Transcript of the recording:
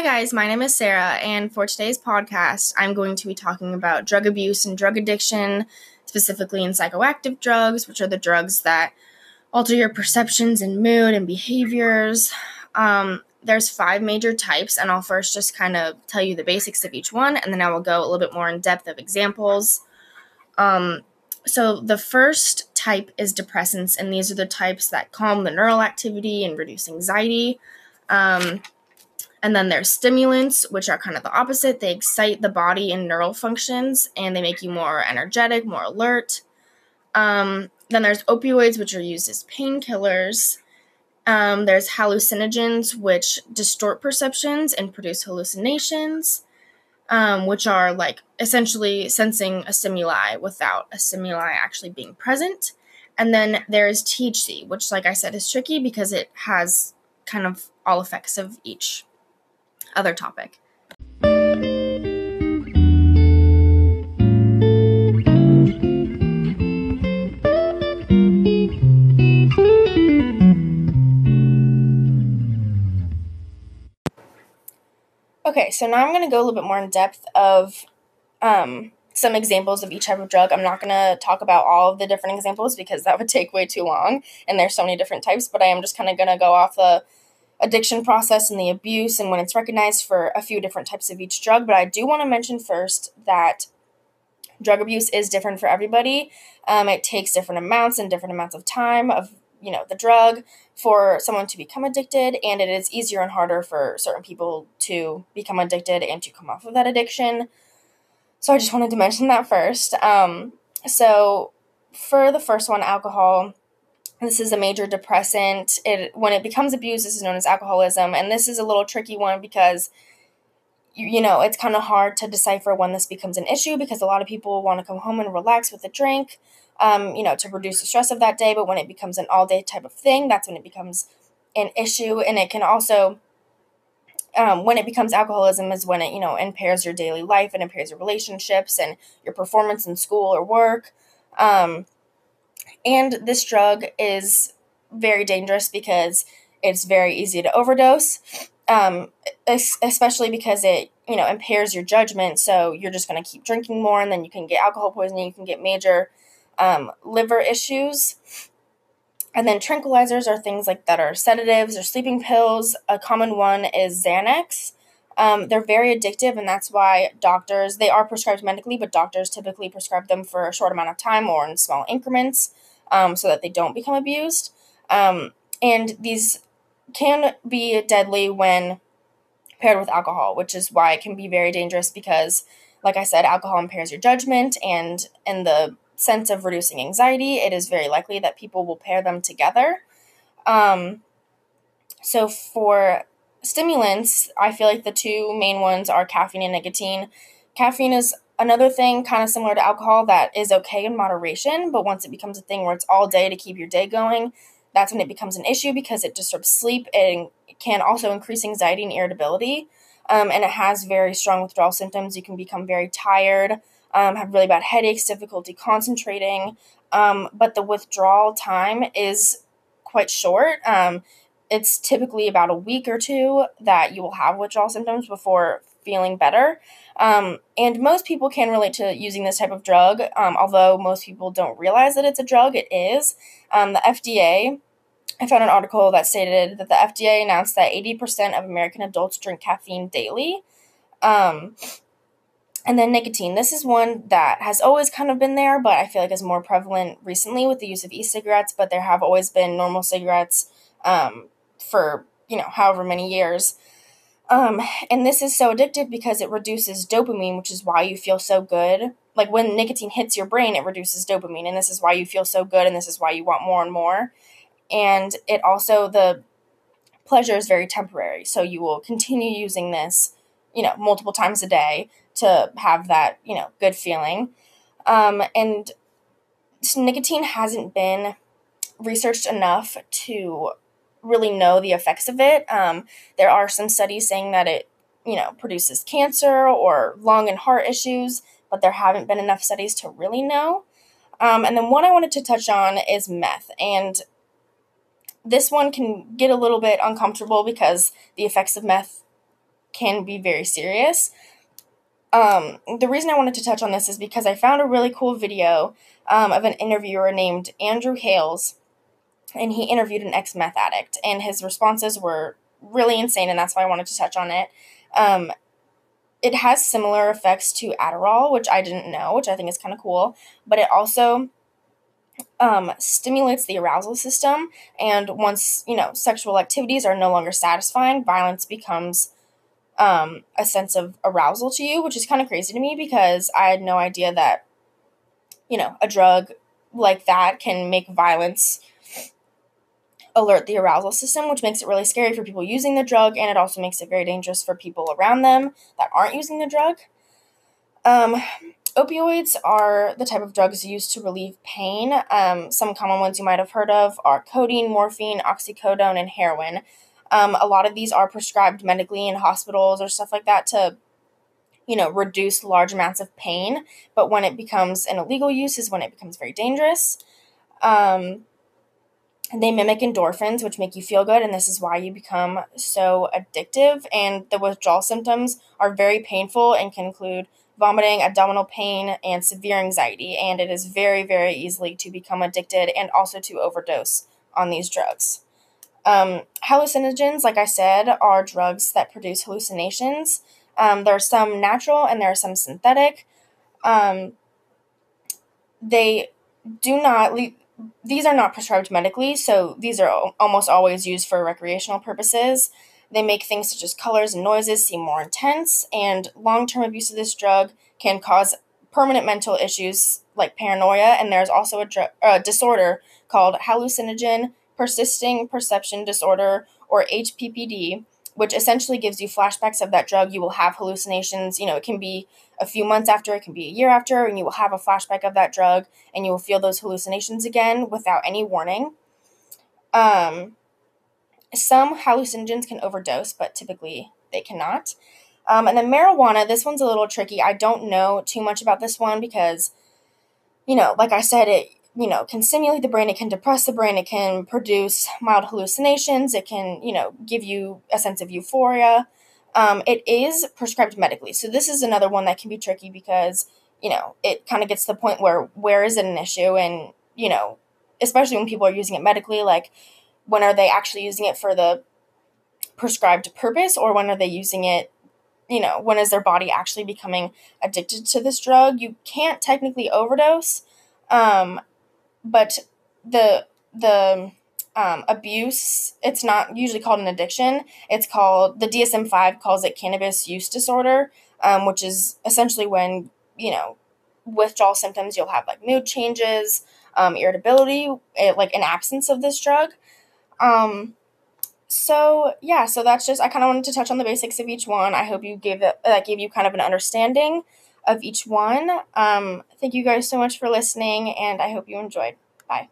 Hi, guys. My name is Sarah, and for today's podcast, I'm going to be talking about drug abuse and drug addiction, specifically in psychoactive drugs, which are the drugs that alter your perceptions and mood and behaviors. Um, there's five major types, and I'll first just kind of tell you the basics of each one, and then I will go a little bit more in depth of examples. Um, so, the first type is depressants, and these are the types that calm the neural activity and reduce anxiety. Um, and then there's stimulants, which are kind of the opposite. They excite the body and neural functions and they make you more energetic, more alert. Um, then there's opioids, which are used as painkillers. Um, there's hallucinogens, which distort perceptions and produce hallucinations, um, which are like essentially sensing a stimuli without a stimuli actually being present. And then there's THC, which, like I said, is tricky because it has kind of all effects of each other topic. Okay, so now I'm going to go a little bit more in depth of um, some examples of each type of drug. I'm not going to talk about all of the different examples because that would take way too long, and there's so many different types, but I am just kind of going to go off the addiction process and the abuse and when it's recognized for a few different types of each drug. But I do want to mention first that drug abuse is different for everybody. Um, it takes different amounts and different amounts of time of you know the drug for someone to become addicted and it is easier and harder for certain people to become addicted and to come off of that addiction so i just wanted to mention that first um, so for the first one alcohol this is a major depressant. It when it becomes abused, this is known as alcoholism, and this is a little tricky one because you, you know it's kind of hard to decipher when this becomes an issue because a lot of people want to come home and relax with a drink, um, you know, to reduce the stress of that day. But when it becomes an all day type of thing, that's when it becomes an issue, and it can also um, when it becomes alcoholism is when it you know impairs your daily life and impairs your relationships and your performance in school or work. Um, and this drug is very dangerous because it's very easy to overdose, um, especially because it you know impairs your judgment. So you're just going to keep drinking more, and then you can get alcohol poisoning. You can get major um, liver issues. And then tranquilizers are things like that are sedatives or sleeping pills. A common one is Xanax. Um, they're very addictive, and that's why doctors they are prescribed medically, but doctors typically prescribe them for a short amount of time or in small increments um, so that they don't become abused. Um, and these can be deadly when paired with alcohol, which is why it can be very dangerous because, like I said, alcohol impairs your judgment, and in the sense of reducing anxiety, it is very likely that people will pair them together. Um, so for stimulants, I feel like the two main ones are caffeine and nicotine. Caffeine is Another thing, kind of similar to alcohol, that is okay in moderation, but once it becomes a thing where it's all day to keep your day going, that's when it becomes an issue because it disrupts sleep and can also increase anxiety and irritability. Um, and it has very strong withdrawal symptoms. You can become very tired, um, have really bad headaches, difficulty concentrating. Um, but the withdrawal time is quite short. Um, it's typically about a week or two that you will have withdrawal symptoms before feeling better. Um, and most people can relate to using this type of drug, um, although most people don't realize that it's a drug. It is. Um, the FDA, I found an article that stated that the FDA announced that 80% of American adults drink caffeine daily. Um, and then nicotine. This is one that has always kind of been there, but I feel like is more prevalent recently with the use of e-cigarettes. But there have always been normal cigarettes um, for you know however many years. Um, and this is so addictive because it reduces dopamine, which is why you feel so good. Like when nicotine hits your brain, it reduces dopamine, and this is why you feel so good, and this is why you want more and more. And it also, the pleasure is very temporary. So you will continue using this, you know, multiple times a day to have that, you know, good feeling. Um, and nicotine hasn't been researched enough to really know the effects of it. Um, there are some studies saying that it, you know, produces cancer or lung and heart issues, but there haven't been enough studies to really know. Um, and then one I wanted to touch on is meth. And this one can get a little bit uncomfortable because the effects of meth can be very serious. Um, the reason I wanted to touch on this is because I found a really cool video um, of an interviewer named Andrew Hales, and he interviewed an ex meth addict, and his responses were really insane, and that's why I wanted to touch on it. Um, it has similar effects to Adderall, which I didn't know, which I think is kind of cool, but it also um, stimulates the arousal system. And once, you know, sexual activities are no longer satisfying, violence becomes um, a sense of arousal to you, which is kind of crazy to me because I had no idea that, you know, a drug like that can make violence alert the arousal system, which makes it really scary for people using the drug, and it also makes it very dangerous for people around them that aren't using the drug. Um, opioids are the type of drugs used to relieve pain. Um, some common ones you might have heard of are codeine, morphine, oxycodone, and heroin. Um, a lot of these are prescribed medically in hospitals or stuff like that to, you know, reduce large amounts of pain. But when it becomes an illegal use is when it becomes very dangerous. Um, they mimic endorphins, which make you feel good, and this is why you become so addictive. And the withdrawal symptoms are very painful and can include vomiting, abdominal pain, and severe anxiety. And it is very, very easily to become addicted and also to overdose on these drugs. Um, hallucinogens, like I said, are drugs that produce hallucinations. Um, there are some natural and there are some synthetic. Um, they do not these are not prescribed medically, so these are almost always used for recreational purposes. They make things such as colors and noises seem more intense, and long term abuse of this drug can cause permanent mental issues like paranoia. And there's also a, dr- disorder called hallucinogen persisting perception disorder, or HPPD, which essentially gives you flashbacks of that drug. You will have hallucinations. You know, it can be a few months after, it can be a year after, and you will have a flashback of that drug and you will feel those hallucinations again without any warning. Um, some hallucinogens can overdose, but typically they cannot. Um, and then marijuana, this one's a little tricky. I don't know too much about this one because, you know, like I said, it you know can stimulate the brain, it can depress the brain, it can produce mild hallucinations, it can you know give you a sense of euphoria. Um, it is prescribed medically. So this is another one that can be tricky because, you know, it kind of gets to the point where where is it an issue? And, you know, especially when people are using it medically, like when are they actually using it for the prescribed purpose or when are they using it, you know, when is their body actually becoming addicted to this drug? You can't technically overdose. Um, but the the um, abuse, it's not usually called an addiction. It's called, the DSM 5 calls it cannabis use disorder, um, which is essentially when, you know, withdrawal symptoms, you'll have like mood changes, um, irritability, it, eh, like an absence of this drug. Um, so yeah, so that's just I kind of wanted to touch on the basics of each one. I hope you gave that gave you kind of an understanding of each one. Um, thank you guys so much for listening, and I hope you enjoyed. Bye.